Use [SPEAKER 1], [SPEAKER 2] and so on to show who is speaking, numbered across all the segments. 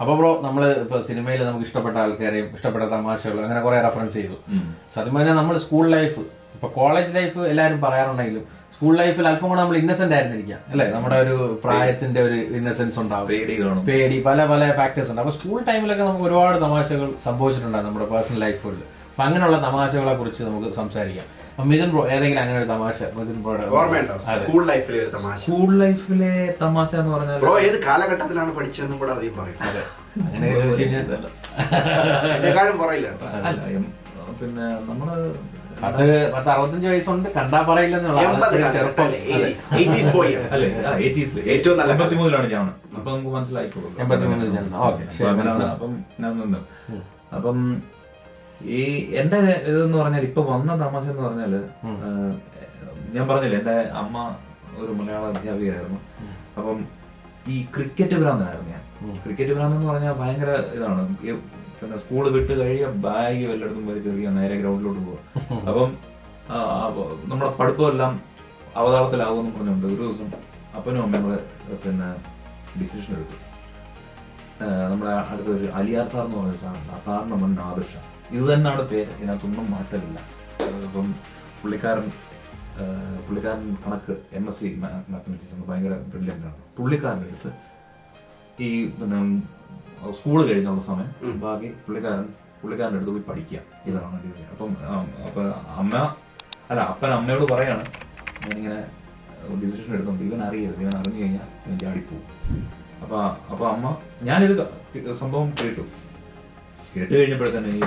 [SPEAKER 1] അപ്പൊ ബ്രോ നമ്മൾ ഇപ്പൊ സിനിമയിൽ നമുക്ക് ഇഷ്ടപ്പെട്ട ആൾക്കാരെയും ഇഷ്ടപ്പെട്ട തമാശകൾ അങ്ങനെ കുറെ റെഫറൻസ് ചെയ്തു. സത്യം പറഞ്ഞാൽ നമ്മൾ സ്കൂൾ ലൈഫ് ഇപ്പൊ കോളേജ് ലൈഫ് എല്ലാവരും പറയാറുണ്ടെങ്കിലും സ്കൂൾ ലൈഫിൽ അല്പം കൂടെ നമ്മൾ ഇന്നസെന്റ് ആയിരുന്നിരിക്കാം അല്ലെ? നമ്മുടെ ഒരു പ്രായത്തിന്റെ ഒരു ഇന്നസെൻസ് ഉണ്ടാവും.
[SPEAKER 2] പേടി
[SPEAKER 1] പേടി പല പല ഫാക്ടേഴ്സ് ഉണ്ട്. അപ്പൊ സ്കൂൾ ടൈമിലൊക്കെ നമുക്ക് ഒരുപാട് തമാശകൾ സംഭവിച്ചിട്ടുണ്ടായിരുന്നു നമ്മുടെ പേഴ്സണൽ ലൈഫുകളിൽ അപ്പൊ അങ്ങനെയുള്ള തമാശകളെ കുറിച്ച് നമുക്ക് സംസാരിക്കാം. അപ്പൊ മിഥുൻ ബ്രോ ഏതെങ്കിലും അങ്ങനെ ഒരു തമാശ മിഥുൻ ബ്രോ
[SPEAKER 3] ഓർമ്മയുണ്ടോ? സ്കൂൾ ലൈഫിലെ ഒരു തമാശ.
[SPEAKER 2] സ്കൂൾ ലൈഫിലെ തമാശ എന്ന് പറഞ്ഞാൽ
[SPEAKER 3] ബ്രോ ഏത് കാലഘട്ടത്തിലാണ് പഠിച്ചതെന്നും കൂടെ അധികം പറയും
[SPEAKER 1] അങ്ങനെ
[SPEAKER 3] എന്നെക്കാളും പറയില്ല
[SPEAKER 2] പിന്നെ നമ്മൾ
[SPEAKER 1] പത്ത് പത്ത് അറുപത്തഞ്ച് വയസ്സുണ്ട് കണ്ടാ പറയില്ലെന്നുള്ള ചെറുപ്പം.
[SPEAKER 2] ഞാൻ അപ്പൊ നമുക്ക് മനസ്സിലായിക്കോളൂ
[SPEAKER 1] എൺപത്തിമൂന്നിൽ ജനനം. ഓക്കേ, ശരി,
[SPEAKER 2] അപ്പൊ അപ്പം ഞാൻ നിന്ന്. അപ്പം ഈ എന്റെ ഇതെന്ന് പറഞ്ഞാൽ ഇപ്പൊ വന്ന തമാശ എന്ന് പറഞ്ഞാൽ ഞാൻ പറഞ്ഞില്ലേ എന്റെ അമ്മ ഒരു മലയാള അധ്യാപികയായിരുന്നു. അപ്പം ഈ ക്രിക്കറ്റ് ഭ്രാന്തനായിരുന്നു ഞാൻ. ക്രിക്കറ്റ് ഭ്രാന്ത് എന്ന് പറഞ്ഞാൽ ഭയങ്കര ഇതാണ്. പിന്നെ സ്കൂൾ വിട്ട് കഴിയ ബാഗ് വല്ലയിടത്തും ചെറിയ നേരെ ഗ്രൗണ്ടിലോട്ട് പോവുക. അപ്പം നമ്മുടെ പഠിപ്പമെല്ലാം അവതാളത്തിലാകുമെന്ന് പറഞ്ഞുകൊണ്ട് ഒരു ദിവസം അപ്പനും അമ്മയും കൂടെ പിന്നെ ഡിസിഷൻ എടുത്തു. നമ്മുടെ അടുത്ത ഒരു അലിയാർ സാർ എന്ന് പറഞ്ഞ സാറുണ്ട് ആ സാറിന്റെ മുൻ ആദർശ. ഇത് തന്നെയാണ് പേര്. ഇതിനകത്തൊന്നും മാറ്റമില്ല. ഇപ്പം പുള്ളിക്കാരൻ പുള്ളിക്കാരൻ കണക്ക് എം എസ് സി മാത്തമെറ്റിക്സ് എന്ന് ഭയങ്കര ബ്രില്യന്റ് ആണ്. പുള്ളിക്കാരന്റെ അടുത്ത് ഈ പിന്നെ സ്കൂൾ കഴിഞ്ഞുള്ള സമയം ബാക്കി പുള്ളിക്കാരൻ പുള്ളിക്കാരന്റെ അടുത്ത് പോയി പഠിക്കുക. ഇതാണ് ഡിസൈൻ അപ്പം അപ്പം അമ്മ അല്ല അപ്പൻ അമ്മയോട് പറയാണ് ഞാനിങ്ങനെ ഡിസിഷൻ എടുത്തോണ്ട് ഇവൻ അറിയരുത്. ഇവൻ അറിഞ്ഞു കഴിഞ്ഞാൽ ഇവൻ ചാടിപ്പോവും അപ്പൊ അപ്പൊ അമ്മ ഞാനിത് സംഭവം കേട്ടു. കേട്ട് കഴിഞ്ഞപ്പോഴത്തേന് ഈ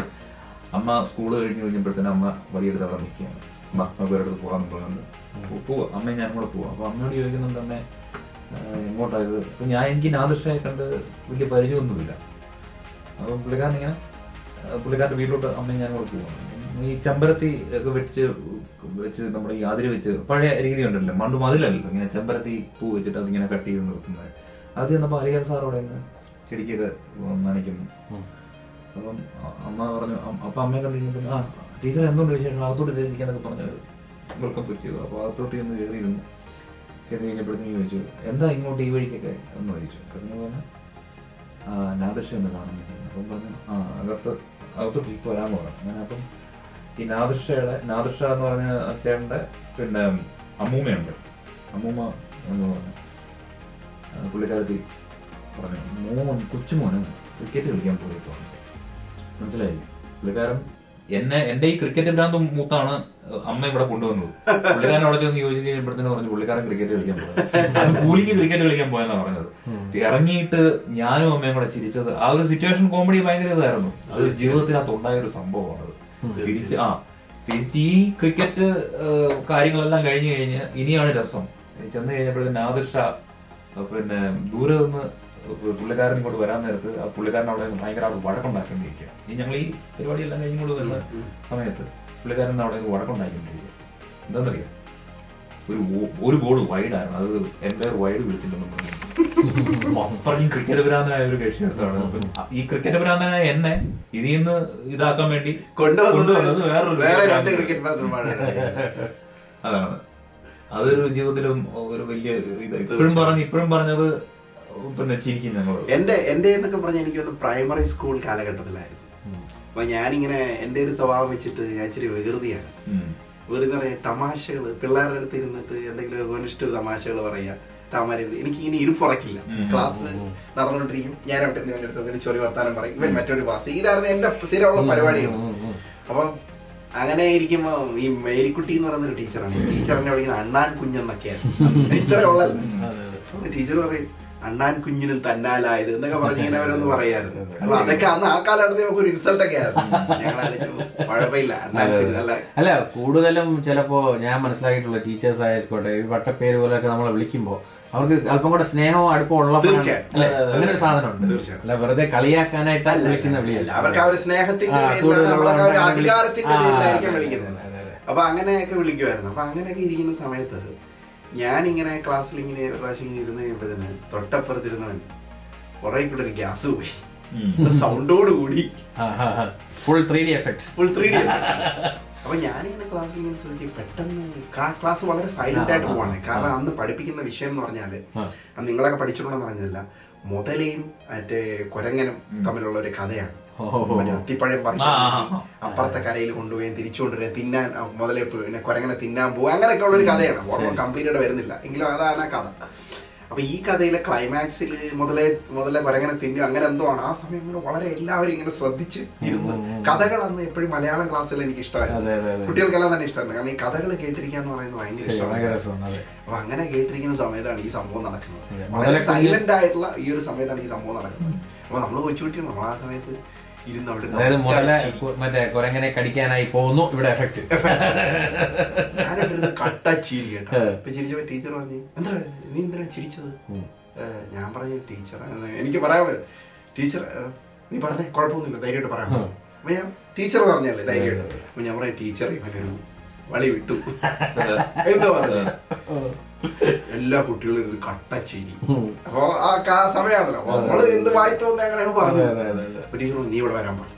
[SPEAKER 2] അമ്മ സ്കൂൾ കഴിഞ്ഞ് കഴിഞ്ഞപ്പോഴത്തേന് അമ്മ വഴിയെടുത്ത് അവിടെ നിൽക്കുകയാണ്. അമ്മ നമുക്ക് ഒരിടത്ത് പോകാൻ പറഞ്ഞുകൊണ്ട് പോവാ അമ്മയും ഞാനും കൂടെ പോവാം. അപ്പൊ അമ്മയോട് ചോദിക്കുന്നുണ്ട് അമ്മ എങ്ങോട്ടായത്? അപ്പൊ ഞാൻ എനിക്ക് നാദൃശ്യായി കണ്ട് വലിയ പരിചയമൊന്നുമില്ല. അപ്പം പുള്ളിക്കാരൻ ഇങ്ങനെ പുള്ളിക്കാരന്റെ വീട്ടിലോട്ട് അമ്മയും ഞാനും കൂടെ പോവാം ഈ ചെമ്പരത്തി ഒക്കെ വെച്ച് വെച്ച് നമ്മുടെ ഈ അതിര് വെച്ച് പഴയ രീതി ഉണ്ടല്ലോ മണ്ണ് മതിലല്ലോ ഇങ്ങനെ ചെമ്പരത്തി പൂ വെച്ചിട്ട് അതിങ്ങനെ കട്ട് ചെയ്ത് നിർത്തുന്നത്. അത് ചെന്നപ്പോൾ അലിഹർ സാർ അവിടെ നിന്ന് ചെടിക്കൊക്കെ നനയ്ക്കുന്നു. അപ്പം അമ്മ പറഞ്ഞു അപ്പൊ അമ്മയെ കണ്ടിരിക്കുമ്പോ ആ ടീച്ചർ എന്തുകൊണ്ട് വിശേഷം അകത്തോട്ട് കയറിയിരിക്കാന്നൊക്കെ പറഞ്ഞു വെൽക്കം പിക്ക് ചെയ്തു. അപ്പോൾ അകത്തോട്ട് ചെന്ന് കയറിയിരുന്നു. ചെയ്ത് കഴിഞ്ഞപ്പോഴത്തേക്കും ചോദിച്ചു എന്താ ഇങ്ങോട്ട് ഈ വഴിക്കൊക്കെ? എന്ന് ചോദിച്ചു. പറഞ്ഞു പറഞ്ഞു ആ നാദൃശ്യം എന്ന് പറ്റും അപ്പം പറഞ്ഞു ആ അകത്ത് അകത്തോട്ട് ഇപ്പോൾ വരാൻ പോകണം അങ്ങനെ അപ്പം ഈ നാദർഷയുടെ നാദർഷ എന്ന് പറഞ്ഞ ചേട്ടന്റെ പിന്നെ അമ്മൂമ്മയുണ്ട്. അമ്മൂമ്മ എന്ന് പറഞ്ഞു. പുള്ളിക്കാരത്തി പറഞ്ഞു മോൻ കൊച്ചുമോന് ക്രിക്കറ്റ് കളിക്കാൻ പോയപ്പോ മനസ്സിലായി? പുള്ളിക്കാരൻ എന്നെ എന്റെ ഈ ക്രിക്കറ്റ് ഭ്രാന്ത് മൂത്താണ് അമ്മ ഇവിടെ കൊണ്ടുവന്നത്. പുള്ളിക്കാരൻ അവിടെ ചെന്ന് യോജിച്ച് കഴിഞ്ഞപ്പോഴത്തേന് പറഞ്ഞു പുള്ളിക്കാരൻ ക്രിക്കറ്റ് കളിക്കാൻ പോയത്. കൂലിക്ക് ക്രിക്കറ്റ് കളിക്കാൻ പോയെന്നാ പറഞ്ഞത്. ഇറങ്ങിയിട്ട് ഞാനും അമ്മയും കൂടെ ചിരിച്ചത് ആ ഒരു സിറ്റുവേഷൻ കോമഡി ഭയങ്കര ഇതായിരുന്നു. അത് ജീവിതത്തിനകത്ത് ഉണ്ടായ ഒരു സംഭവമാണ് തിരിച്ച് ആ തിരിച്ച് ഈ ക്രിക്കറ്റ് കാര്യങ്ങളെല്ലാം കഴിഞ്ഞു കഴിഞ്ഞ് ഇനിയാണ് രസം. ചെന്ന് കഴിഞ്ഞപ്പോഴത്തേന് അഹ് പിന്നെ ദൂരെ നിന്ന് പുള്ളിക്കാരൻ ഇങ്ങോട്ട് വരാൻ നേരത്ത് ആ പുള്ളിക്കാരൻ അവിടെ ഭയങ്കര വഴക്കുണ്ടാക്കേണ്ടിയിരിക്കുക ഈ ഞങ്ങൾ ഈ പരിപാടിയെല്ലാം കഴിഞ്ഞുകൊണ്ട് വരുന്ന സമയത്ത് പുള്ളിക്കാരൻ അവിടെ നിന്ന് വഴക്കുണ്ടാക്കിക്കൊണ്ടിരിക്കുക. എന്താണെന്നറിയാം? ഒരു ഒരു ബോൾ വൈഡായിരുന്നു അത് എന്റെ വൈഡ് വിളിച്ചിട്ടുണ്ടെന്ന് അത്രയും ക്രിക്കറ്റ് ഭ്രാന്തനായ ഒരു കക്ഷി എടുത്താണ് ഈ ക്രിക്കറ്റ് ഭ്രാന്തനായ എന്നെ ഇതിൽ നിന്ന് ഇതാക്കാൻ വേണ്ടി
[SPEAKER 3] കൊണ്ടുവന്നത്
[SPEAKER 2] വേറൊരു അതാണ്. അതൊരു ജീവിതത്തിലും ഒരു വലിയ ഇത്. ഇപ്പോഴും പറഞ്ഞു ഇപ്പോഴും പറഞ്ഞത് പിന്നെ ചിരിക്കും ഞങ്ങൾ
[SPEAKER 3] എന്റെ എന്റെ എന്നൊക്കെ പറഞ്ഞ എനിക്ക് ഒന്ന് പ്രൈമറി സ്കൂൾ കാലഘട്ടത്തിലായിരുന്നു. അപ്പൊ ഞാനിങ്ങനെ എന്റെ ഒരു സ്വഭാവം വെച്ചിട്ട് ഞാൻ ഇച്ചിരി വികൃതിയാണ്. വെറുതെ പറയാ തമാശകൾ പിള്ളേരുടെ അടുത്ത് ഇരുന്നിട്ട് എന്തെങ്കിലും ഗോനിഷ്ഠ തമാശകൾ പറയാ. രാമാരെടുത്ത് എനിക്ക് ഇനി ഇരുപ്പുറക്കില്ല. ക്ലാസ് നടന്നുകൊണ്ടിരിക്കും. ഞാൻ അവിടെ നിന്ന് അടുത്ത് ചൊറി വർത്താനം പറയും. ഇവൻ മറ്റൊരു പാസ് ഇതായിരുന്നു എന്റെ സ്ഥിരമുള്ള പരിപാടികൾ. അപ്പം അങ്ങനെ ഇരിക്കുമ്പോ ഈ മേരിക്കുട്ടി എന്ന് പറയുന്ന ഒരു ടീച്ചറാണ് ടീച്ചറിനെ വിളിക്കുന്ന അണ്ണാൻ കുഞ്ഞെന്നൊക്കെയാണ്. ഇത്രയുള്ള ടീച്ചർ പറയും അണ്ണാൻ കുഞ്ഞിനും തന്നാലായത് എന്നൊക്കെ പറഞ്ഞ് ഇങ്ങനെ അവരൊന്ന് പറയായിരുന്നു. അപ്പൊ അതൊക്കെ അന്ന് ആ കാലഘട്ടത്തിൽ നമുക്ക് ഒരു ഇൻസൾട്ട് ഒക്കെ ആയിരുന്നു. കുഴപ്പമില്ല. അണ്ണാൻ
[SPEAKER 1] അല്ല കൂടുതലും ചിലപ്പോ ഞാൻ മനസ്സിലാക്കിയിട്ടുള്ള ടീച്ചേഴ്സ് ആയിക്കോട്ടെ ഈ വട്ടപ്പേര് പോലെയൊക്കെ നമ്മളെ വിളിക്കുമ്പോ അവർക്ക് അല്പം കൂടെ സ്നേഹവും അടുപ്പം ഉള്ള അങ്ങനെ ഒരു സാധനമുണ്ട്. അല്ല വെറുതെ കളിയാക്കാനായിട്ട് വിളിക്കുന്ന വിളിയല്ല?
[SPEAKER 3] അവർക്ക് ആ ഒരു സ്നേഹത്തിന്റെ അധികാരത്തിന്റെ പേരിലായിരിക്കും വിളിക്കുന്നത്. അപ്പൊ അങ്ങനെയൊക്കെ വിളിക്കുമായിരുന്നു അപ്പൊ അങ്ങനെയൊക്കെ ഇരിക്കുന്ന സമയത്ത് ഞാനിങ്ങനെ ക്ലാസ്സിൽ ഇങ്ങനെ ഒരു പ്രാവശ്യം ഇങ്ങനെ ഇരുന്ന് കഴിയുമ്പോഴത്തേന് തൊട്ടപ്പുറത്തിരുന്നവൻ കുറെ കൂടെ ഒരു ഗ്യാസ് പോയി. സൗണ്ടോട് കൂടി.
[SPEAKER 1] Full three D effect
[SPEAKER 3] full three D അപ്പൊ ഞാനിങ്ങനെ ക്ലാസ്സിൽ ഇങ്ങനെ ശ്രദ്ധിച്ചു പെട്ടെന്ന് ക്ലാസ് വളരെ സൈലന്റ് ആയിട്ട് പോവാണ്. കാരണം അന്ന് പഠിപ്പിക്കുന്ന വിഷയം എന്ന് പറഞ്ഞാൽ. നിങ്ങളൊക്കെ പഠിച്ചിട്ടുണ്ടെന്ന് പറഞ്ഞതല്ല. മുതലയും മറ്റേ കൊരങ്ങനും തമ്മിലുള്ള ഒരു കഥയാണ്. മറ്റേ അത്തിപ്പഴം പറഞ്ഞു അപ്പുറത്തെ കരയിൽ കൊണ്ടുപോയി തിരിച്ചു കൊണ്ടുവരിക തിന്നാൻ മുതലേ പിന്നെ കുരങ്ങനെ തിന്നാൻ പോകും അങ്ങനെയൊക്കെ ഉള്ള ഒരു കഥയാണ്. ഓർമ്മ കംപ്ലീറ്റ് ആയിട്ട് വരുന്നില്ല. എങ്കിലും അതാണ് ആ കഥ. അപ്പൊ ഈ കഥയിലെ ക്ലൈമാക്സിൽ മുതലേ മുതലേ കുരങ്ങനെ തിന്നു അങ്ങനെ എന്തോ ആണ്. ആ സമയം ഇങ്ങനെ വളരെ എല്ലാവരും ഇങ്ങനെ ശ്രദ്ധിച്ച് ഇരുന്ന് കഥകൾ അന്ന് എപ്പോഴും മലയാളം ക്ലാസ്സിൽ എനിക്ക് ഇഷ്ടമായിരുന്നു. കുട്ടികൾക്കെല്ലാം തന്നെ ഇഷ്ടമായിരുന്നു. കാരണം ഈ കഥകൾ കേട്ടിരിക്കുക എന്ന് പറയുന്നത് ഭയങ്കര ഇഷ്ടമാണ്. അപ്പൊ അങ്ങനെ കേട്ടിരിക്കുന്ന സമയത്താണ് ഈ സംഭവം നടക്കുന്നത്. വളരെ സൈലന്റ് ആയിട്ടുള്ള ഈ ഒരു സമയത്താണ് ഈ സംഭവം നടക്കുന്നത്. അപ്പൊ നമ്മൾ കൊച്ചുകുട്ടിയാണ് നമ്മൾ ആ സമയത്ത്
[SPEAKER 1] അതായത് മുതല മറ്റേ കുരങ്ങനെ കടിക്കാനായി പോകുന്നു ഇവിടെ എഫക്ട്
[SPEAKER 3] ഞാനിവിടുന്ന് കട്ട ചിരി കേട്ടോ.
[SPEAKER 1] ഏ.
[SPEAKER 3] ചിരിച്ചപ്പോ ടീച്ചർ പറഞ്ഞു എന്താ നീ എന്തിനാ ചിരിച്ചത്? ഞാൻ പറഞ്ഞു ടീച്ചർ എനിക്ക് പറയാൻ പറ്റും. ടീച്ചർ നീ പറഞ്ഞേ കുഴപ്പമൊന്നുമില്ല ധൈര്യമായിട്ട് പറയാം. അപ്പൊ ഞാൻ ടീച്ചർ പറഞ്ഞല്ലേ ധൈര്യമായിട്ട്. അപ്പൊ ഞാൻ പറയാം ടീച്ചർ വളി വിട്ടു എന്താ പറഞ്ഞു? എല്ലാ കുട്ടികളും ഇത് കട്ട ചിരി. അപ്പൊ ആ സമയാണല്ലോ. സമയമാണല്ലോ നമ്മൾ എന്ത് വായി തോന്നി അങ്ങനെ അങ്ങ് പറഞ്ഞു.
[SPEAKER 1] അതെ, അതെ, അതെ.
[SPEAKER 3] അപ്പൊ ടീച്ചർ പറഞ്ഞു, നീ ഇവിടെ വരാൻ പറഞ്ഞു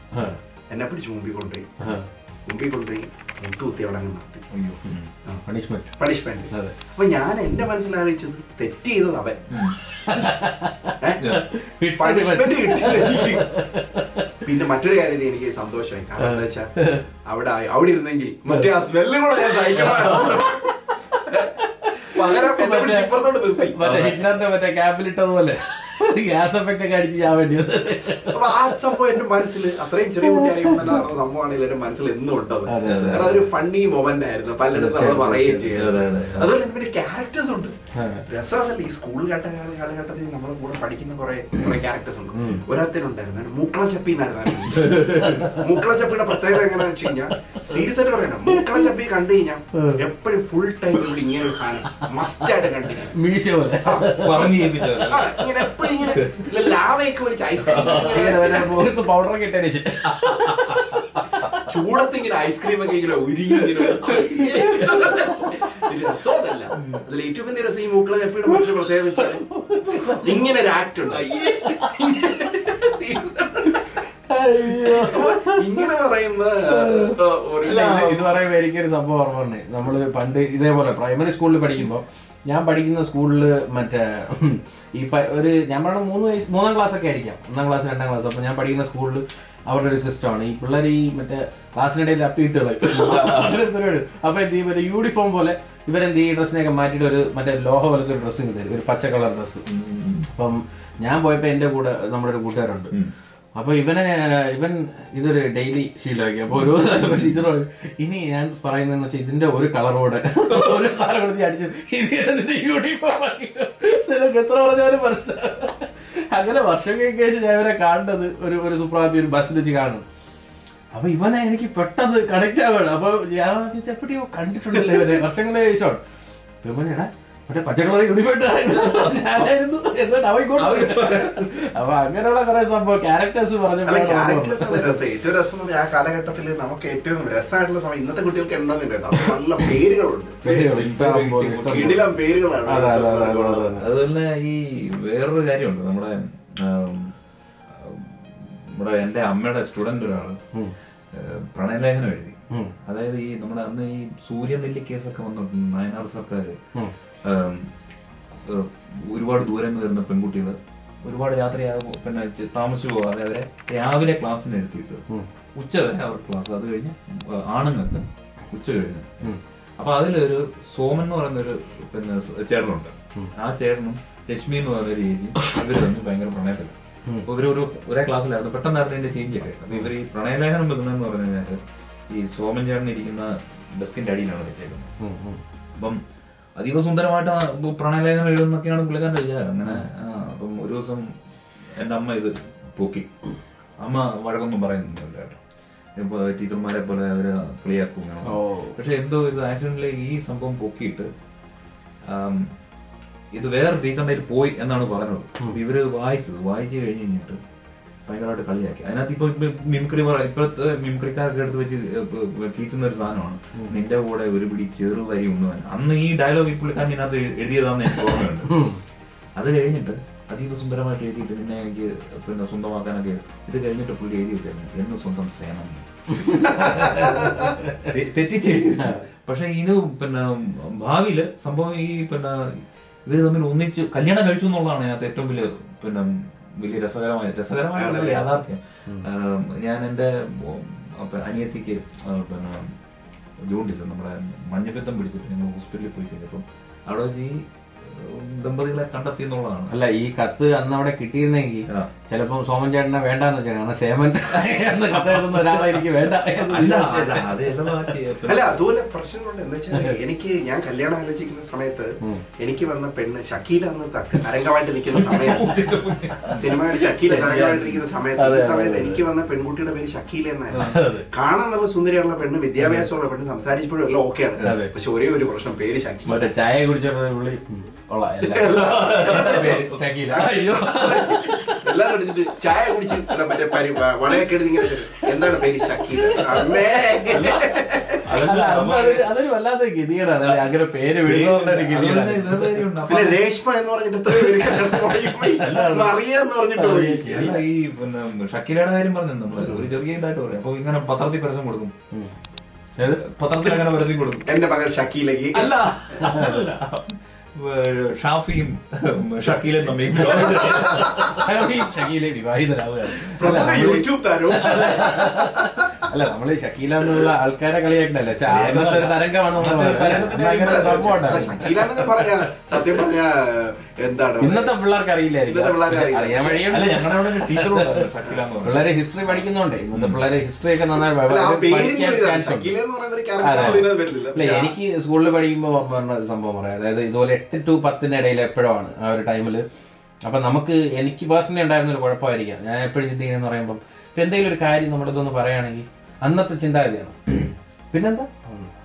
[SPEAKER 3] എന്നെ പിടിച്ച് മുമ്പിൽ കൊണ്ടുപോയി മുമ്പിൽ കൊണ്ടുപോയി മുട്ടുകുത്തി അവിടെ അങ്ങ് നിർത്തി.
[SPEAKER 2] ഉം.
[SPEAKER 1] പണിഷ്മെന്റ്
[SPEAKER 3] പണിഷ്മെന്റ് അപ്പൊ ഞാൻ എന്റെ മനസ്സിലാലോചിച്ചത് തെറ്റ് ചെയ്തത് അവൻ. പണിഷ്മെന്റ് കിട്ടിയത് പിന്നെ മറ്റൊരു കാര്യത്തിൽ എനിക്ക് സന്തോഷമായി. കാരണം എന്താ വെച്ചാ അവിടെ അവിടെ ഇരുന്നെങ്കിൽ മറ്റേ ആ സ്മെല്ലും കൂടെ ഞാൻ സഹിക്കണമായിരുന്നു പകരം എന്നെ പിടിച്ച് ഇപ്പുറത്തോട്ട് നിർത്തി
[SPEAKER 1] മറ്റേ ഹിറ്റ്ലറിന്റെ മറ്റേ ക്യാപ്പിലിട്ടതുപോലെ. ഗ്യാസ് എഫക്റ്റ് ഒക്കെ അടിച്ച് ഞാൻ വേണ്ടിയത്
[SPEAKER 3] അപ്പൊ ആ സംഭവം എന്റെ മനസ്സിൽ അത്രയും ചെറിയ കുട്ടിയായിരിക്കും നടന്ന സംഭവമാണെങ്കിൽ എന്റെ മനസ്സിൽ എന്നും ഉണ്ടത് അതൊരു ഫണ്ണി മൊമെന്റ് ആയിരുന്നു. പലയിടത്തും നമ്മൾ പറയുകയും
[SPEAKER 2] അതെ,
[SPEAKER 3] ചെയ്യുന്നത്
[SPEAKER 2] അതെ, അതെ.
[SPEAKER 3] അതുപോലെ ഇതിന്റെ ക്യാരക്ടേഴ്സ് ഉണ്ട്. രസമല്ല ഈ സ്കൂൾ ഘട്ട കാലഘട്ടത്തിൽ നമ്മുടെ കൂടെ പഠിക്കുന്ന കുറെ കുറെ ക്യാരക്ടേഴ്സ് ഉണ്ട്. ഒരാത്തിനുണ്ടായിരുന്നു മൂക്കളച്ചപ്പി എന്നായിരുന്നു മൂക്കളച്ചപ്പിയുടെ പ്രത്യേകത എങ്ങനെയാണെന്ന് വെച്ച് കഴിഞ്ഞാൽ സീരിയസ് ആയിട്ട് പറയണം മൂക്കളച്ചപ്പി കണ്ടു കഴിഞ്ഞാൽ എപ്പോഴും ഫുൾ ടൈം ഇവിടെ ഇങ്ങനെ ഒരു സാധനം മസ്റ്റ് ആയിട്ട്
[SPEAKER 2] ചെയ്യിപ്പിച്ചതല്ലേ?
[SPEAKER 3] ഇങ്ങനെ എപ്പോഴും ഇങ്ങനെ ലാവയൊക്കെ ഒരു ഐസ്ക്രീം
[SPEAKER 1] പൗഡർ വല്ല
[SPEAKER 3] ചൂടത്ത് ഇങ്ങനെ ഐസ്ക്രീം ഒക്കെ ഇങ്ങനെ ഉരുങ്ങി ഇങ്ങനെ വെച്ച്. ഇത് രസം അതല്ല അതിൽ ഏറ്റവും വലിയ രസം ഈ മൂക്കളെ ചപ്പിയുടെ മറ്റൊരു പ്രത്യേകത വെച്ചാൽ ഇങ്ങനെ ഒരു ആക്ട് ഉണ്ട്. ഇങ്ങനെ പറയുന്ന
[SPEAKER 1] ഇത്. പറയുമ്പോ എനിക്കൊരു സംഭവം ഓർമ്മ ഉണ്ട്. നമ്മൾ പണ്ട് ഇതേപോലെ പ്രൈമറി സ്കൂളിൽ പഠിക്കുമ്പോ ഞാൻ പഠിക്കുന്ന സ്കൂളിൽ മറ്റേ ഈ ഒരു ഞാൻ പറഞ്ഞ മൂന്ന് വയസ്സ് മൂന്നാം ക്ലാസ് ഒക്കെ ആയിരിക്കാം. ഒന്നാം ക്ലാസ് രണ്ടാം ക്ലാസ് അപ്പൊ ഞാൻ പഠിക്കുന്ന സ്കൂളിൽ അവരുടെ ഒരു സിസ്റ്റമാണ് ഈ പിള്ളേർ ഈ മറ്റേ ക്ലാസ്സിനിടയിൽ അപ്പിയിട്ട് കളയും അങ്ങനെ ഒരു പരിപാടി അപ്പൊ എന്ത് ചെയ്യും? മറ്റേ യൂണിഫോം പോലെ ഇവരെന്ത് ഈ ഡ്രസ്സിനെയൊക്കെ മാറ്റിയിട്ട് ഒരു മറ്റേ ലോഹ പോലത്തെ ഒരു ഡ്രസ്സ് തരും. ഒരു പച്ച കളർ ഡ്രസ്സ് അപ്പം ഞാൻ പോയപ്പോ എന്റെ കൂടെ നമ്മുടെ ഒരു കൂട്ടുകാരുണ്ട്. അപ്പൊ ഇവനെ ഇവൻ ഇതൊരു ഡെയിലി ശീലമാക്കി അപ്പൊ ഒരു ദിവസം ടീച്ചർ ഇനി ഞാൻ പറയുന്നതെന്ന് വെച്ചാൽ ഇതിന്റെ ഒരു കളറോടെ ഒരു കളർ കൊടുത്ത് അടിച്ചു ഇത് യൂണിഫോം ആക്കി നിനക്ക് എത്ര പറഞ്ഞാലും മനസ്സിലാവും അങ്ങനെ വർഷങ്ങൾക്ക് ശേഷം ഞാൻ ഇവരെ കാണുന്നത് ഒരു ഒരു സുപ്രാതി ഒരു ബസ്സിൽ വെച്ച് കാണും. അപ്പൊ ഇവനെ എനിക്ക് പെട്ടെന്ന് കണക്ട് ആവുകയാണ് അപ്പൊ ഞാൻ എവിടെയോ കണ്ടിട്ടുണ്ടല്ലോ ഇവനെ. വർഷങ്ങളെ ശേഷമാണ് ഇവനെടാ മറ്റേ പച്ചക്കളർ യൂണിഫോം ഞാനായിരുന്നു. എന്നിട്ട് അവൻ. അപ്പൊ അങ്ങനെയുള്ള കുറെ സംഭവം. ക്യാരക്ടേഴ്സ്
[SPEAKER 3] പറഞ്ഞു ഏറ്റവും രസം ആ കാലഘട്ടത്തിൽ നമുക്ക് ഏറ്റവും രസമായിട്ടുള്ള സമയം ഇന്നത്തെ കുട്ടികൾക്ക് എന്താന്നില്ല നല്ല പേരുകളുണ്ട്. പേരുകളാണ്.
[SPEAKER 1] അതെ, അതെ, അതെ, അതെ, അതെ, അതെ.
[SPEAKER 2] അതുപോലെ ഈ വേറൊരു കാര്യമുണ്ട്. നമ്മുടെ നമ്മുടെ എന്റെ അമ്മയുടെ സ്റ്റുഡന്റ് ഒരാൾ പ്രണയലേഖനം എഴുതി. അതായത് ഈ നമ്മുടെ അന്ന് ഈ സൂര്യനെല്ലി കേസൊക്കെ വന്നിട്ടുണ്ട് നയനാർ സർക്കാർ. ഒരുപാട് ദൂരെ നിന്ന് വരുന്ന പെൺകുട്ടികൾ ഒരുപാട് രാത്രി പിന്നെ താമസിച്ചു പോകാതെ അവരെ രാവിലെ ക്ലാസ്സിന്
[SPEAKER 1] എത്തിയിട്ട്
[SPEAKER 2] ഉച്ച വരെ അവർ ക്ലാസ് അത് കഴിഞ്ഞ് ആണുങ്ങൾക്ക് ഉച്ച കഴിഞ്ഞ് അപ്പൊ അതിലൊരു സോമൻ എന്ന് പറയുന്ന ഒരു പിന്നെ ചേട്ടനുണ്ട്. ആ ചേട്ടനും ലക്ഷ്മി എന്ന് പറയുന്ന ഒരു ഏജി ഇവർ തമ്മിൽ ഭയങ്കര പ്രണയത്തിൽ. അപ്പൊ ഇവർ ഒരു ഒരേ ക്ലാസ്സിലായിരുന്നു. പെട്ടെന്നായിരുന്നു ഇതിന്റെ ചേഞ്ച് ഒക്കെ. അപ്പൊ ഇവർ ഈ പ്രണയലേഖനം വെക്കുന്നതെന്ന് പറഞ്ഞു കഴിഞ്ഞാൽ ഈ സോമൻ ചേട്ടൻ ഇരിക്കുന്ന ഡെസ്കിന്റെ അടിയിലാണ് വെച്ചേക്കുന്നത്. അപ്പം അതീവ സുന്ദരമായിട്ട് പ്രണയലേഖനം എഴുതുന്നൊക്കെയാണ് പുള്ളിക്കാരന്റെ വിചാരം. അങ്ങനെ അപ്പം ഒരു ദിവസം എന്റെ അമ്മ ഇത് പൊക്കി. അമ്മ വഴക്കൊന്നും പറയുന്നില്ല കേട്ടോ ഇപ്പൊ ടീച്ചർമാരെ പോലെ അവർ കളിയാക്കും. പക്ഷെ എന്തോ ഇത് ആക്സിഡന്റിലെ ഈ സംഭവം പൊക്കിയിട്ട് ഇത് വേറെ ടീച്ചറിന്റെ പോയി എന്നാണ് പറഞ്ഞത്. ഇവർ വായിച്ചത്. വായിച്ചു കഴിഞ്ഞ് കഴിഞ്ഞിട്ട് ഭയങ്കരമായിട്ട് കളിയാക്കി. അതിനകത്ത് ഇപ്പൊ മിമിക്രി പറയാം ഇപ്പോഴത്തെ മിമിക്രിക്കാരൊക്കെ എടുത്ത് വെച്ച് കീച്ചുന്ന ഒരു സാധനമാണ്. നിന്റെ കൂടെ ഒരു പിടി ചെറുവരി ഉണ്ണുവാൻ. അന്ന് ഈ ഡയലോഗ് ഈ പുള്ളിക്കാരൻ ഇതിനകത്ത് എഴുതിയതാന്ന് എനിക്ക് ഓർമ്മയുണ്ട്. അത് കഴിഞ്ഞിട്ട് അതീവ സുന്ദരമായിട്ട് എഴുതിയിട്ട് നിന്നെ എനിക്ക് പിന്നെ സ്വന്തമാക്കാനൊക്കെ ഇത് കഴിഞ്ഞിട്ട് പുള്ളി എഴുതി വെച്ചായിരുന്നു എന്ന് സ്വന്തം സേനം തെറ്റിച്ചെഴുതി തെറ്റിച്ച് പക്ഷെ ഇത് പിന്നെ ഭാവിയിൽ സംഭവം ഈ പിന്നെ ഇവർ തമ്മിൽ ഒന്നിച്ച് കല്യാണം കഴിച്ചു എന്നുള്ളതാണ് അതിനകത്ത് ഏറ്റവും വലിയ പിന്നെ വലിയ രസകരമായ രസകരമായ യാഥാർത്ഥ്യം. ഞാൻ എന്റെ അനിയത്തിക്ക് പിന്നെ ജൂണ്ടിസ് നമ്മുടെ മഞ്ഞപ്പിത്തം പിടിച്ചിട്ട് ഞങ്ങൾ ഹോസ്പിറ്റലിൽ പോയി കഴിഞ്ഞപ്പം അവിടെ വെച്ച് ഈ ദമ്പതികളെ കണ്ടെത്തി എന്നുള്ളതാണ്.
[SPEAKER 1] അല്ല ഈ കത്ത് അന്ന് അവിടെ കിട്ടിയിരുന്നെങ്കിൽ ചിലപ്പോ സോമൻ ചേട്ടനെ വേണ്ടെന്ന് വെച്ചാൽ കാരണം സേമൻ എന്ന് കത്തെഴുതുന്ന ഒരാളായിരിക്കും വേണ്ട
[SPEAKER 2] അല്ല
[SPEAKER 3] അതുപോലെ പ്രശ്നങ്ങളുണ്ട്. എന്ന് വെച്ചാൽ എനിക്ക് ഞാൻ കല്യാണം ആലോചിക്കുന്ന സമയത്ത് എനിക്ക് വന്ന പെണ്ണ് ഷക്കീല എന്ന് തക്ക അരംഗമായിട്ട് നിൽക്കുന്ന സമയത്ത് സിനിമയുടെ ഷക്കീല തരംഗമായിട്ടിരിക്കുന്ന സമയത്ത് ഈ സമയത്ത് എനിക്ക് വന്ന പെൺകുട്ടിയുടെ പേര് ഷക്കീല എന്നായിരുന്നു. കാണാൻ നല്ല സുന്ദരിയുള്ള പെണ്ണ് വിദ്യാഭ്യാസമുള്ള പെണ്ണ് സംസാരിച്ചപ്പോഴും എല്ലാം ഓക്കെയാണ്. പക്ഷെ ഒരേ ഒരു പ്രശ്നം പേര് ഷക്കീല.
[SPEAKER 1] ചായ കുടിച്ചപ്പോൾ കൊള്ളാം. എല്ലാം.
[SPEAKER 3] എടുത്തിട്ട് ചായ കുടിച്ച് അല്ല മറ്റേ പരി വളയൊക്കെ എടുത്ത് ഇങ്ങനെ എന്താണ് പേര്? ഷക്കീല അമ്മേ.
[SPEAKER 1] അതൊരു- വല്ലാത്ത ഗതികേടാണ്? അങ്ങനെ പേര്
[SPEAKER 3] പിന്നെ രേഷ്മ എന്ന് പറഞ്ഞിട്ട് മറിയ എന്ന് പറഞ്ഞിട്ട്
[SPEAKER 2] അല്ല ഈ പിന്നെ ഷക്കീലയുടെ കാര്യം പറഞ്ഞു നമ്മൾ ഒരു ചെറിയ ഇതായിട്ട് പറയാം. അപ്പൊ ഇങ്ങനെ പത്രത്തിൽ പരസ്യം കൊടുക്കും. പത്രത്തിൽ അങ്ങനെ പരസ്യം കൊടുക്കും.
[SPEAKER 3] എന്റെ മകൻ ഷക്കീലക്ക്
[SPEAKER 2] അല്ല. ഷാഫിയും ഷക്കീലും തമ്മിൽ
[SPEAKER 1] ഷാഫിയും ഷക്കീലയും വിവാഹിതരാവുകയാണ് അല്ല,
[SPEAKER 3] പ്രമുഖ
[SPEAKER 1] നമ്മൾ
[SPEAKER 3] യൂട്യൂബ് താരവും
[SPEAKER 1] അല്ല നമ്മൾ ഷക്കീല എന്നുള്ള ആൾക്കാരെ അന്നത്തെ ഒരു തരംഗമാണ് നമ്മൾ
[SPEAKER 3] പറഞ്ഞ സത്യം പറഞ്ഞ എന്താണ്?
[SPEAKER 1] ഇന്നത്തെ പിള്ളേർക്ക് അറിയില്ലായിരിക്കും. പിള്ളേരെ ഹിസ്റ്ററി പഠിക്കുന്നുണ്ട്. ഇന്നത്തെ പിള്ളേരെ ഹിസ്റ്ററി ഒക്കെ നന്നായി എനിക്ക് സ്കൂളിൽ പഠിക്കുമ്പോൾ സംഭവം പറയാം. അതായത് ഇതുപോലെ എട്ട് ടു പത്തിന്റെ ഇടയിൽ എപ്പോഴാണ് ആ ഒരു ടൈമിൽ അപ്പൊ നമുക്ക് എനിക്ക് പേഴ്സണലി ഉണ്ടായിരുന്ന ഒരു കുഴപ്പമായിരിക്കാം. ഞാൻ എപ്പോഴും ചിന്തിക്കുന്നതെന്ന് പറയുമ്പോൾ ഇപ്പൊ എന്തെങ്കിലും ഒരു കാര്യം നമ്മളിതൊന്ന് പറയുകയാണെങ്കിൽ അന്നത്തെ ചിന്താഗതിയാണ്. പിന്നെന്താ?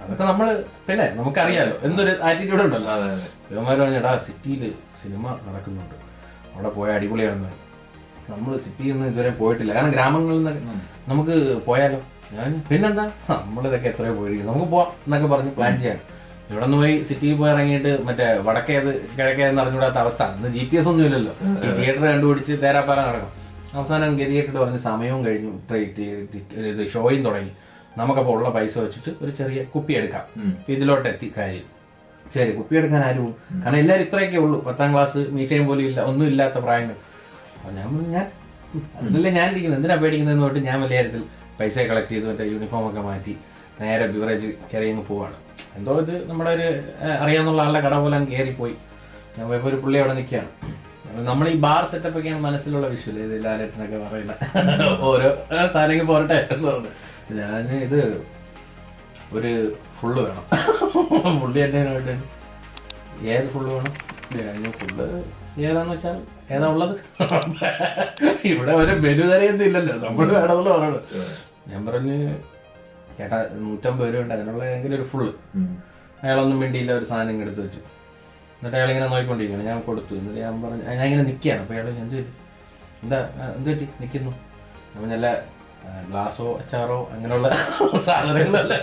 [SPEAKER 1] അതൊക്കെ നമ്മൾ പിന്നെ നമുക്കറിയാലോ. എന്നൊരു ആറ്റിറ്റ്യൂഡ് ഉണ്ടല്ലോ.
[SPEAKER 2] അതെ അതെ.
[SPEAKER 1] ഇവന്മാർ പറഞ്ഞടാ സിറ്റിയിൽ സിനിമ നടക്കുന്നുണ്ട്. അവിടെ പോയ അടിപൊളിയാണെന്ന്. നമ്മൾ സിറ്റിയിൽ നിന്ന് ഇതുവരെ പോയിട്ടില്ല. കാരണം ഗ്രാമങ്ങളിൽ നിന്ന് നമുക്ക് പോയാലോ? ഞാൻ പിന്നെന്താ? നമ്മളിതൊക്കെ എത്രയോ പോയിരിക്കും നമുക്ക് പോവാം എന്നൊക്കെ പറഞ്ഞ് പ്ലാൻ ചെയ്യാം ഇവിടെ നിന്ന് പോയി സിറ്റിയിൽ പോയി ഇറങ്ങിയിട്ട് മറ്റേ വടക്കേത് കിഴക്കേത് അറിഞ്ഞുകൂടാത്ത അവസ്ഥ. ഇന്ന് ജി പി എസ് ഒന്നും ഇല്ലല്ലോ തിയേറ്റർ കണ്ടുപിടിച്ച് തേരാപ്പാറ നടക്കും. അവസാനം ഗതികെട്ടിട്ട് പറഞ്ഞ് സമയവും കഴിഞ്ഞു. ഇത് ഷോയും തുടങ്ങി. നമുക്കപ്പോൾ ഉള്ള പൈസ വെച്ചിട്ട് ഒരു ചെറിയ കുപ്പി എടുക്കാം. ഇതിലോട്ട് എത്തി കാര്യം. ശരി കുപ്പി എടുക്കാൻ ആരും? കാരണം എല്ലാവരും ഇത്രയൊക്കെ ഉള്ളൂ. പത്താം ക്ലാസ് മീശയും പോലും ഇല്ല ഒന്നും ഇല്ലാത്ത പ്രായങ്ങൾ. അപ്പൊ ഞാൻ ഞാൻ അതിലല്ലേ ഞാൻ ഇരിക്കുന്നത്? എന്തിനാ പേടിക്കുന്നതെന്ന് പറഞ്ഞിട്ട് ഞാൻ വലിയ കാര്യത്തിൽ പൈസ കളക്ട് ചെയ്ത് മറ്റേ യൂണിഫോം ഒക്കെ മാറ്റി നേരെ ബിവറേജ് കയറിയങ്ങ് പോവാണ്. എന്തോ ഇത് നമ്മുടെ ഒരു അറിയാവുന്ന ആളുടെ കട പോലെ അങ്ങ് കയറി ഞാൻ പോയപ്പോൾ ഒരു പുള്ളി അവിടെ നിൽക്കുകയാണ്. നമ്മൾ ഈ ബാർ സെറ്റപ്പ് ഒക്കെയാണ് മനസ്സിലുള്ള വിഷ്വൽ ഇത് ലാലേട്ടനൊക്കെ പറയുന്ന ഓരോ സ്ഥലങ്ങൾ പോരട്ടെ എന്ന് പറഞ്ഞു. ഞാൻ ഇത് ഒരു ഫുള്ള് വേണം. പുള്ളി എന്നെ വേണ്ടി ഏത് ഫുള്ള് വേണം? ഫുള്ള് ഏതാന്ന് വെച്ചാൽ ഏതാ ഉള്ളത്? ഇവിടെ ഒരു മെനു തരയൊന്നും ഇല്ലല്ലോ. നമ്മൾ വേണമെന്ന് പറയണത്. ഞാൻ പറഞ്ഞു ചേട്ടാ നൂറ്റമ്പത് രൂപ ഉണ്ട്. അതിനുള്ള ഏതെങ്കിലും ഒരു ഫുള്ള് അയാളൊന്നും വേണ്ടിയില്ല ഒരു സാധനം എടുത്ത് വെച്ചു. എന്നിട്ട് അയാൾ ഇങ്ങനെ നോക്കിക്കൊണ്ടിരിക്കുകയാണ്. ഞാൻ കൊടുത്തു. എന്നിട്ട് ഞാൻ പറഞ്ഞു ഞാൻ ഇങ്ങനെ നിൽക്കുകയാണ്. അപ്പോൾ അയാൾ എന്ത് എന്താ എന്ത് പറ്റി? നിൽക്കുന്നു. അപ്പം നല്ല ഗ്ലാസോ അച്ചാറോ അങ്ങനെയുള്ള സാധനങ്ങളല്ല.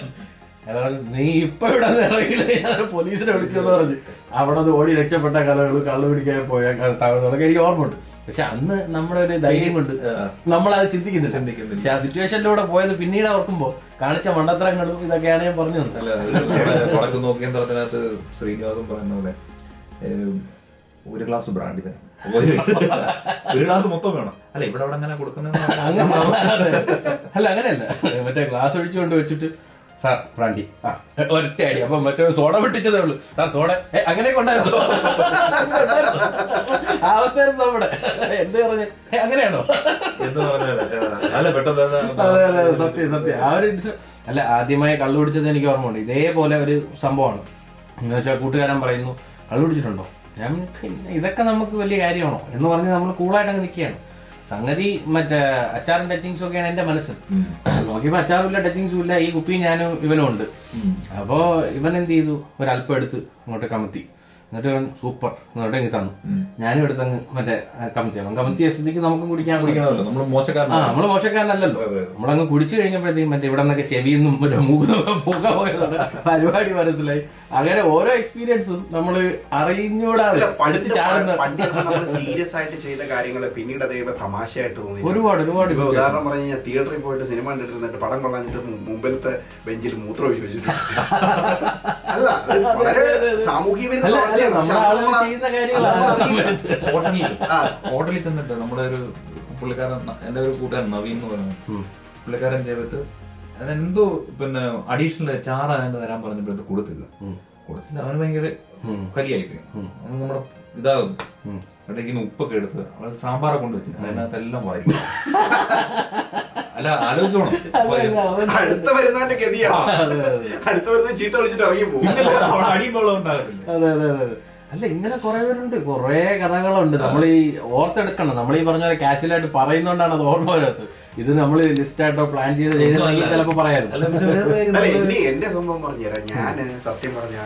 [SPEAKER 1] അയാൾ നീ ഇപ്പൊ ഇവിടെ ഇറങ്ങിയില്ല. ഞാൻ പോലീസിനെ വിളിച്ചെന്ന് പറഞ്ഞു. അവിടെ നിന്ന് ഓടി രക്ഷപ്പെട്ട കഥകൾ കള്ളു പിടിക്കാൻ പോയ താഴ്ന്നതൊക്കെ എനിക്ക് ഓർമ്മയുണ്ട്. പക്ഷെ അന്ന് നമ്മുടെ ഒരു ധൈര്യം കൊണ്ട് നമ്മളത് ചിന്തിക്കുന്നു ചിന്തിക്കുന്നില്ല. പക്ഷെ ആ സിറ്റുവേഷനിലൂടെ പോയത് പിന്നീട് ഓർക്കുമ്പോൾ കാണിച്ച മണ്ടത്തരങ്ങളും ഇതൊക്കെയാണ് ഞാൻ പറഞ്ഞു
[SPEAKER 2] നോക്കിയന്ത്രത്തിനകത്ത് പറയുന്ന പോലെ ഒരു ഗ്ലാസ് ബ്രാൻഡി തരാം. ഒരു- ഗ്ലാസ് മൊത്തം വേണം. അല്ല ഇവിടെ അവിടെ അങ്ങനെ കൊടുക്കുന്ന.
[SPEAKER 1] അല്ല അങ്ങനെയല്ല. മറ്റേ ഗ്ലാസ് ഒഴിച്ചുകൊണ്ട് വെച്ചിട്ട് സാർ ബ്രാൻഡി. ആ ഒരൊറ്റ അടി. അപ്പൊ മറ്റേ സോഡ പൊട്ടിച്ചതേ ഉള്ളൂ. സാർ സോഡ ഏ, അങ്ങനെയൊക്കെ ഉണ്ടായിരുന്നു. ആ അവസ്ഥയായിരുന്നു നമ്മുടെ. എന്ത് പറഞ്ഞു? ഏ, അങ്ങനെയാണോ? അതെ അതെ സത്യം സത്യം. ആ ഒരു അല്ല ആദ്യമായി കള്ളു പിടിച്ചത് എനിക്ക് ഓർമ്മ ഉണ്ട് ഇതേപോലെ ഒരു സംഭവമാണ്. എന്ന് വെച്ചാൽ കൂട്ടുകാരൻ പറയുന്നു കള്ളു ഞാൻ പിന്നെ ഇതൊക്കെ നമുക്ക് വലിയ കാര്യമാണോ? എന്ന് പറഞ്ഞ് നമ്മൾ കൂളായിട്ട് അങ്ങ് നിൽക്കുകയാണ് സംഗതി മറ്റേ അച്ചാറും ടച്ചിങ്സും ഒക്കെയാണ് എന്റെ മനസ്സിൽ നോക്കിയപ്പോ അച്ചാറും ഇല്ല ടച്ചിങ്സും ഇല്ല ഈ കുപ്പിയും ഞാനും ഇവനും ഉണ്ട്. അപ്പോ ഇവൻ എന്ത് ചെയ്തു? ഒരല്പം എടുത്ത് അങ്ങോട്ട് കമത്തി. എന്നിട്ട് ഇവൻ സൂപ്പർ. എന്നിട്ട് എനിക്ക് തന്നു. ഞാനും എടുത്തങ്ങ് മറ്റേ കമത്തി അവൻ കമത്തിയ സ്ഥിതിക്ക് നമുക്കും കുടിക്കാൻ ആ നമ്മൾ മോശക്കാരനല്ലല്ലോ. നമ്മളങ്ങ് കുടിച്ചു കഴിഞ്ഞപ്പോഴത്തേക്കും മറ്റേ ഇവിടെ നിന്നൊക്കെ ചെവിയൊന്നും മറ്റേ മൂന്നും പൂക്ക പോയതാണ്. പരിപാടി മനസ്സിലായി. അങ്ങനെ ഓരോ എക്സ്പീരിയൻസും നമ്മൾ അറിഞ്ഞൂടാതെ
[SPEAKER 3] പഠിച്ച്
[SPEAKER 1] ചാടുന്ന
[SPEAKER 3] നമ്മൾ സീരിയസ് ആയിട്ട് ചെയ്ത കാര്യങ്ങൾ പിന്നീട് അതേപോലെ തമാശയായിട്ട് തോന്നി
[SPEAKER 1] ഒരുപാട് ഒരുപാട്
[SPEAKER 3] ഉദാഹരണം പറഞ്ഞു കഴിഞ്ഞാൽ തിയേറ്ററിൽ പോയിട്ട് സിനിമ കണ്ടിരുന്നിട്ട് പടം കൊള്ളാഞ്ഞിട്ട് മുമ്പിലത്തെ ബെഞ്ചിൽ മൂത്രം ഒഴിച്ചു അല്ല വളരെ സാമൂഹ്യ
[SPEAKER 2] ഹോട്ടലിൽ
[SPEAKER 3] ആ.
[SPEAKER 2] ഹോട്ടലിൽ ചെന്നിട്ട് നമ്മുടെ ഒരു പുള്ളിക്കാരൻ എന്റെ ഒരു കൂട്ടുകാരൻ നവീൻ എന്ന് പറയുന്നത് പുള്ളിക്കാരൻ ചെയ്തിട്ട് അതെന്തോ പിന്നെ അഡീഷണൽ ചാറ അതിന്റെ തരാൻ പറഞ്ഞപ്പോൾ അത് കൊടുത്തില്ല. കൊടുത്തില്ല. അവന് ഭയങ്കര കലിയായി പോയി നമ്മുടെ ഇതാകുന്നു. അവിടേക്ക് ഉപ്പൊക്കെ എടുത്ത് അവൾ സാമ്പാറെ കൊണ്ടുവച്ചു അതിനകത്തെല്ലാം വാരി അല്ല ആലോചിച്ചോണം.
[SPEAKER 3] അടുത്ത വരുന്നതിന്റെ ഗതിയാണ്
[SPEAKER 1] അതെ, അതെ.
[SPEAKER 3] അടുത്ത വരുന്ന ചീത്ത വിളിച്ചിട്ട് ഇറങ്ങി പോകും.
[SPEAKER 2] അവിടെ ഉണ്ടാകത്തില്ല.
[SPEAKER 1] അതെ അതെ അതെ അതെ. അല്ല ഇങ്ങനെ കുറെ പേരുണ്ട്. കുറെ കഥകളുണ്ട്. നമ്മൾ ഈ ഓർത്തെടുക്കണം. നമ്മൾ ഈ പറഞ്ഞ പോലെ കാഷ്വലായിട്ട് പറയുന്നോണ്ടാണ് അത് ഓർമ്മ വരാത്തത്. ഇത് നമ്മൾ ലിസ്റ്റ് ആയിട്ടോ പ്ലാൻ ചെയ്ത് ചെയ്തിട്ടുണ്ടെങ്കിൽ ചിലപ്പോ പറയായിരുന്നു.
[SPEAKER 2] നമ്മൾ
[SPEAKER 3] എന്റെ സംഭവം പറഞ്ഞുതരാം. ഞാൻ സത്യം പറഞ്ഞ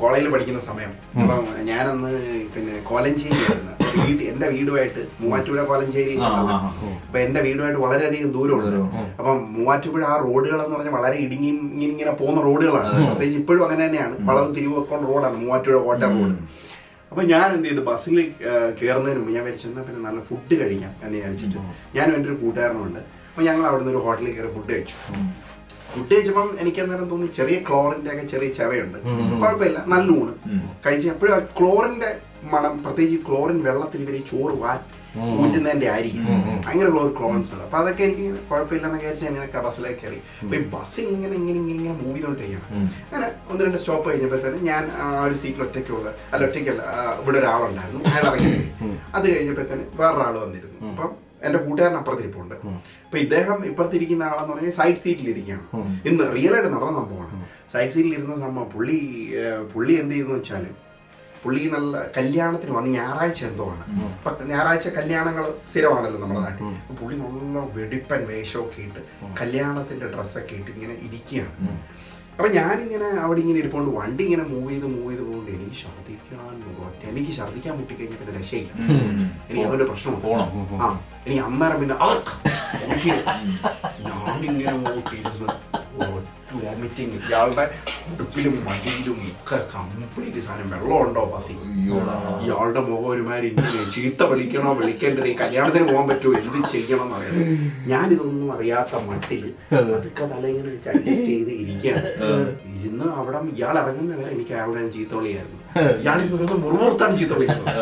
[SPEAKER 3] കോളേജിൽ പഠിക്കുന്ന സമയം. അപ്പം ഞാനന്ന് പിന്നെ കോലഞ്ചേരിയായിരുന്നു അപ്പൊ വീട് എന്റെ വീടുമായിട്ട് മൂവാറ്റുപുഴ കോലഞ്ചേരി. അപ്പൊ എന്റെ വീടുമായിട്ട് വളരെയധികം ദൂരമുണ്ട്.
[SPEAKER 2] ഉള്ളത്
[SPEAKER 3] അപ്പം മൂവാറ്റുപുഴ ആ റോഡുകൾ എന്ന് പറഞ്ഞാൽ വളരെ ഇടുങ്ങി ഇങ്ങനെ ഇങ്ങനെ പോകുന്ന റോഡുകളാണ്. പ്രത്യേകിച്ച് ഇപ്പോഴും അങ്ങനെ തന്നെയാണ്. വളവ് തിരിവൊക്കെ റോഡാണ് മൂവാറ്റുപുഴ കോട്ട റോഡ്. അപ്പൊ ഞാൻ എന്ത് ചെയ്തു? ബസ്സിൽ കയറുന്നതിന് മുമ്പ് ഞാൻ വിളിച്ചെന്നാൽ പിന്നെ നല്ല ഫുഡ് കഴിക്കാം എന്ന് വിചാരിച്ചിട്ട് ഞാനും എന്റെ ഒരു കൂട്ടുകാരനുണ്ട് അപ്പൊ ഞങ്ങൾ അവിടെ നിന്ന് ഒരു ഹോട്ടലിൽ കയറി ഫുഡ് കഴിച്ചു. ഫുഡ് കഴിച്ചപ്പം എനിക്ക് അന്നേരം തോന്നി ചെറിയ ക്ലോറിന്റെ ഒക്കെ ചെറിയ ചവയുണ്ട്. കുഴപ്പമില്ല നല്ല ഊണ്. കഴിച്ച് എപ്പോഴും ആ ക്ലോറിന്റെ മണം പ്രത്യേകിച്ച് ക്ലോറിൻ വെള്ളത്തിൽ ഇവർ ചോറ് വാറ്റ് ഊറ്റുന്നതിന്റെ ആയിരിക്കും ഭയങ്കര ക്ലോർ ക്ലോൺസ് ഉണ്ട് അപ്പൊ അതൊക്കെ എനിക്ക് കുഴപ്പമില്ലെന്ന് വിചാരിച്ച് അങ്ങനെ ബസ്സിലേക്ക് കയറി അപ്പൊ ഈ ബസ് ഇങ്ങനെ ഇങ്ങനെ ഇങ്ങനെ ഇങ്ങനെ മൂവ് ചെയ്തോണ്ടിരിക്കുകയാണ്. അങ്ങനെ ഒന്ന് രണ്ട് സ്റ്റോപ്പ് കഴിഞ്ഞപ്പോ തന്നെ ഞാൻ ആ ഒരു സീറ്റിൽ ഒറ്റയ്ക്കുള്ള അല്ല ഒറ്റയ്ക്കല്ല ഇവിടെ ഒരാളുണ്ടായിരുന്നു. അയാൾ ഇറങ്ങി. അത് കഴിഞ്ഞപ്പോ തന്നെ വേറൊരാൾ വന്നിരുന്നു. അപ്പം എന്റെ കൂട്ടുകാരൻ അപ്പുറത്തിരിപ്പുണ്ട്. അപ്പൊ ഇദ്ദേഹം ഇപ്പുറത്തിരിക്കുന്ന ആളെന്ന് പറഞ്ഞാൽ സൈഡ് സീറ്റിൽ ഇരിക്കുകയാണ്. ഇന്ന് റിയൽ ആയിട്ട് നടന്ന സംഭവമാണ്. സൈഡ് സീറ്റിൽ ഇരുന്ന സംഭവം. പുള്ളി പുള്ളി എന്ത് ചെയ്തെന്ന് വെച്ചാൽ പുള്ളി നല്ല കല്യാണത്തിന് വന്ന് ഞായറാഴ്ച എന്തോ ആണ്. അപ്പൊ ഞായറാഴ്ച കല്യാണങ്ങൾ സ്ഥിരമാണല്ലോ നമ്മുടെ നാട്ടിൽ. പുള്ളി നല്ല വെടിപ്പൻ വേഷമൊക്കെ ഇട്ട് കല്യാണത്തിന്റെ ഡ്രസ്സൊക്കെ ഇട്ട് ഇങ്ങനെ ഇരിക്കുകയാണ്. അപ്പൊ ഞാനിങ്ങനെ അവിടെ ഇങ്ങനെ ഇരിപ്പോണ്ട്. വണ്ടി ഇങ്ങനെ മൂവ് ചെയ്ത് മൂവ് ചെയ്ത് പോകുന്നുണ്ട്. എനിക്ക് ഛർദ്ദിക്കാൻ എനിക്ക് ഛർദ്ദിക്കാൻ മുട്ടിക്കഴിഞ്ഞാൽ പിന്നെ രക്ഷയില്ല. എനിക്ക് അതൊരു പ്രശ്നം
[SPEAKER 2] പോണം.
[SPEAKER 3] ആ എനിക്ക് അന്നേരം പിന്നെ ഞാനിങ്ങനെ വോമിറ്റിങ് ഇയാളുടെ ഉടുപ്പിലും മടിയിലും ഒക്കെ കംപ്ലീറ്റ് സാധനം വെള്ളമുണ്ടോ ബസ്സിൽ. ഇയാളുടെ മുഖം ഒരുമാതിരി ഇങ്ങനെ ചീത്ത വിളിക്കണോ വിളിക്കേണ്ടത് കല്യാണത്തിന് പോകാൻ പറ്റുമോ എന്ത് ചെയ്യണം എന്നറിയാം ഞാനിതൊന്നും അറിയാത്ത മട്ടിൽ അതൊക്കെ തലയിങ്ങനെ വെച്ച് അഡ്ജസ്റ്റ് ചെയ്ത് ഇരിക്കുകയാണ്. ഇരുന്ന് അവിടെ ഇയാൾ ഇറങ്ങുന്ന വരെ എനിക്ക് അയാളുടെ ചീത്ത വിളിയായിരുന്നു ഇയാൾ ഇന്ന് മുറുമുറുത്താണ് ചീത്ത വിളിക്കുന്നത്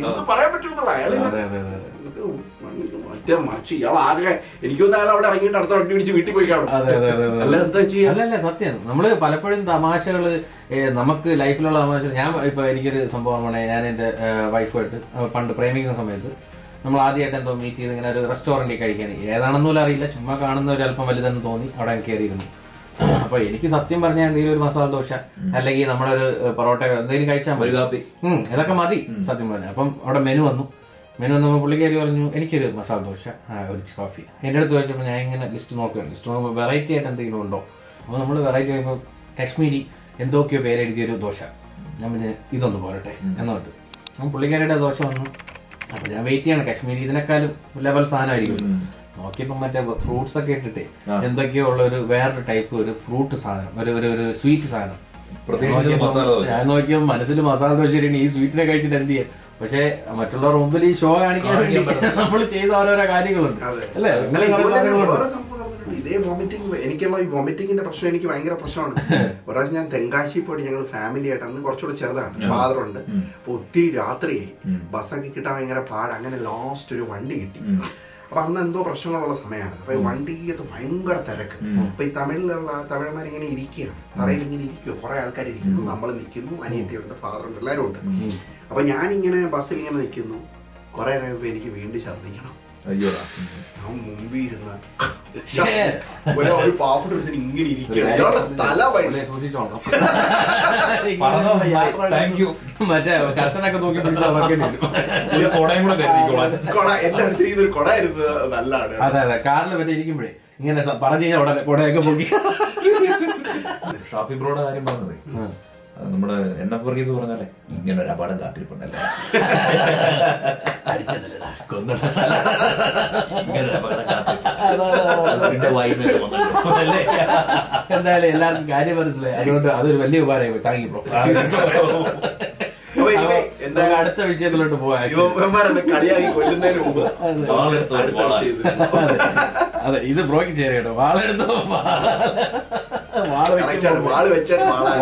[SPEAKER 3] എന്ത് പറയാൻ പറ്റുമെന്നുള്ള അയാൾ മറ്റേ മറിച്ച് ഇയാൾ ആകെ എനിക്കൊന്നും അയാൾ അവിടെ ഇറങ്ങിയിട്ട് അടുത്ത വണ്ടി പിടിച്ച് വീട്ടിൽ പോയി കാണും.
[SPEAKER 1] അതെ അതെ അതെ അതെ.
[SPEAKER 3] അല്ല എന്താ ചെയ്യാ?
[SPEAKER 1] അല്ലല്ല സത്യം. നമ്മൾ പലപ്പോഴും തമാശകൾ നമുക്ക് ലൈഫിലുള്ള തമാശകൾ ഞാൻ ഇപ്പൊ എനിക്കൊരു സംഭവം സംഭവമാണ് ഞാൻ എന്റെ വൈഫായിട്ട് പണ്ട് പ്രേമിക്കുന്ന സമയത്ത് നമ്മൾ ആദ്യമായിട്ട് എന്തോ മീറ്റ് ചെയ്ത് ഇങ്ങനെ ഒരു റെസ്റ്റോറന്റിൽ കഴിക്കാൻ. ഏതാണെന്നോലും അറിയില്ല. ചുമ്മാ കാണുന്ന ഒരു അല്പം വലുതെന്ന് തോന്നി. അവിടെ കയറിയിരുന്നു. അപ്പൊ എനിക്ക് സത്യം പറഞ്ഞാൽ എന്തെങ്കിലും ഒരു മസാല ദോശ അല്ലെങ്കിൽ നമ്മളൊരു പൊറോട്ട എന്തെങ്കിലും കഴിച്ചാൽ
[SPEAKER 2] ഒരു
[SPEAKER 1] മതി ഇതൊക്കെ മതി സത്യം പറഞ്ഞാൽ അപ്പം അവിടെ മെനു വന്നു. മെനു വന്നപ്പോൾ പുള്ളിക്കാരി പറഞ്ഞു എനിക്കൊരു മസാല ദോശ ഒരു കോഫി എന്റെ അടുത്ത് ചോദിച്ചപ്പോൾ ഞാൻ ഇങ്ങനെ ലിസ്റ്റ് നോക്കുകയാണ് ലിസ്റ്റ് നോക്കുമ്പോൾ വെറൈറ്റി ആയിട്ട് എന്തെങ്കിലും ഉണ്ടോ? അപ്പോൾ നമ്മൾ വെറൈറ്റി ആയപ്പോൾ കാശ്മീരി എന്തൊക്കെയോ പേര് ഒരു ദോശ. ഞാൻ പിന്നെ ഇതൊന്ന് പോരട്ടെ എന്നോട്ട് അപ്പം പുള്ളിക്കാരിയുടെ ദോശ വന്നു. അപ്പം ഞാൻ വെയിറ്റ് ചെയ്യണം. കാശ്മീരി ഇതിനേക്കാളും ലെവൽ സാധനമായിരിക്കും. നോക്കിയപ്പോൾ മറ്റേ ഫ്രൂട്ട്സ് ഒക്കെ ഇട്ടിട്ട് എന്തൊക്കെയോ ഉള്ള ഒരു വേറൊരു ടൈപ്പ് ഒരു ഫ്രൂട്ട് സാധനം ഒരു ഒരു ഒരു സ്വീറ്റ് സാധനം. ഞാൻ നോക്കിയപ്പോൾ മനസ്സിൽ മസാല ദോശ ഈ സ്വീറ്റിനെ കഴിച്ചിട്ട് എന്ത് ചെയ്യാം? പക്ഷേ മറ്റുള്ളവർ മുമ്പിൽ ഈ ഷോ കാണിക്കാൻ വേണ്ടി നമ്മൾ ചെയ്ത ഓരോരോ കാര്യങ്ങളുണ്ട്. അല്ലേ.
[SPEAKER 3] ഇതേ വോമിറ്റിംഗ് എനിക്കുള്ള ഈ വോമിറ്റിംഗിന്റെ പ്രശ്നം എനിക്ക് ഭയങ്കര പ്രശ്നമാണ്. ഒരാഴ്ച ഞാൻ തെങ്കാശി പോയിട്ട് ഞങ്ങൾ ഫാമിലി ആയിട്ട് അന്ന് കുറച്ചുകൂടെ ചെറുതാണ്. ഫാദർ ഉണ്ട്. അപ്പൊ ഒത്തിരി രാത്രിയായി. ബസ്സൊക്കെ കിട്ടാൻ ഭയങ്കര പാട്. അങ്ങനെ ലാസ്റ്റ് ഒരു വണ്ടി കിട്ടി. അപ്പൊ അന്ന് എന്തോ പ്രശ്നങ്ങളുള്ള സമയമാണ് അപ്പൊ ഈ വണ്ടിക്കകത്ത് ഭയങ്കര തിരക്ക്. അപ്പൊ ഈ തമിഴിലുള്ള തമിഴന്മാർ ഇങ്ങനെ ഇരിക്കുകയാണ്. തറയിൽ ഇങ്ങനെ ഇരിക്കുക കുറെ ആൾക്കാർ ഇരിക്കുന്നു. നമ്മൾ നിൽക്കുന്നു. അനിയത്തിയുണ്ട് ഉണ്ട്. എല്ലാവരും ഉണ്ട്. അപ്പൊ ഞാനിങ്ങനെ ബസ്സിൽ ഇങ്ങനെ നിൽക്കുന്നു. കുറെ നേരം എനിക്ക് വീണ്ടും ഛർദ്ദിക്കണം. ഞാൻ മുമ്പിൽ ഇരുന്ന ഒരു പാവപ്പെട്ട ഇങ്ങനെ ഇരിക്കുകയാണ്. ഇയാളുടെ തല വഴി.
[SPEAKER 1] മറ്റേ കർട്ടനൊക്കെ നോക്കി അതെ അതെ. കാറിൽ മറ്റേ ഇരിക്കുമ്പോഴേ ഇങ്ങനെ പറഞ്ഞു കഴിഞ്ഞാൽ ഉടനെ കൂടെയൊക്കെ പോക്കി.
[SPEAKER 2] ഷാഫി ബ്രോയുടെ കാര്യം പറഞ്ഞത്. നമ്മുടെ എൻ എഫ് വർഗീസ് പറഞ്ഞാലേ ഇങ്ങനെ ഒരു അപകടം കാത്തിരിപ്പുണ്ടല്ലേ? ഇങ്ങനെ ഒരു അപകടം
[SPEAKER 1] എന്തായാലും എല്ലാവർക്കും കാര്യം മനസ്സിലായി. അതുകൊണ്ട് അതൊരു വലിയ ഉപകാരമായി. താങ്ക് ബ്രോ
[SPEAKER 3] അപ്പൊ anyway,
[SPEAKER 1] നമുക്ക്
[SPEAKER 3] എന്തായാലും
[SPEAKER 1] അടുത്ത വിഷയത്തിലോട്ട്
[SPEAKER 3] കളിയാക്കി കൊല്ലുന്നതിന് മുമ്പ്.
[SPEAKER 1] അതെ. ഇത് ബ്രോക്ക് ചേരട്ടോ കേട്ടോ വാളെടുത്തോ?
[SPEAKER 3] വാൾ. വെച്ചാൽ
[SPEAKER 2] വാളാ.